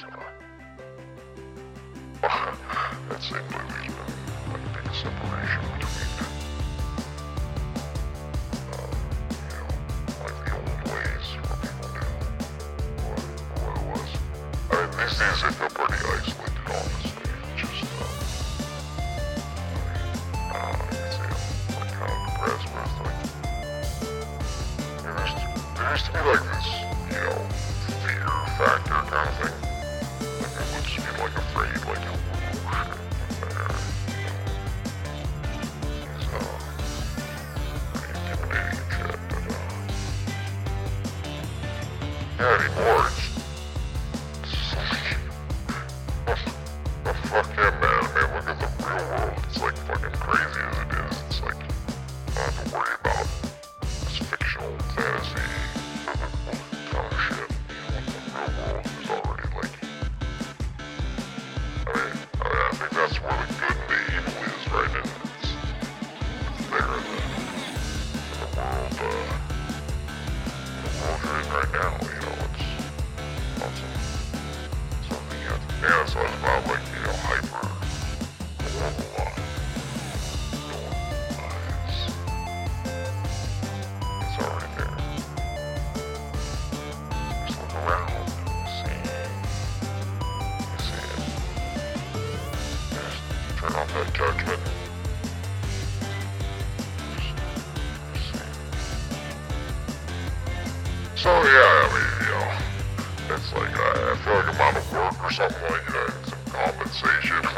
So, that seemed like there's like big separation between, the used to be like this, you know, fear factor kind of thing. It's like, the fuck man, I look at the real world, it's like fucking crazy as it is, it's like, don't to worry about this fictional fantasy of shit. The real world already like. I mean, I, think that's where the good evil is, right? In the, world, uh, the world right now. You know, yeah, so it's about like, you know, hyper that judgment. So yeah, I mean, you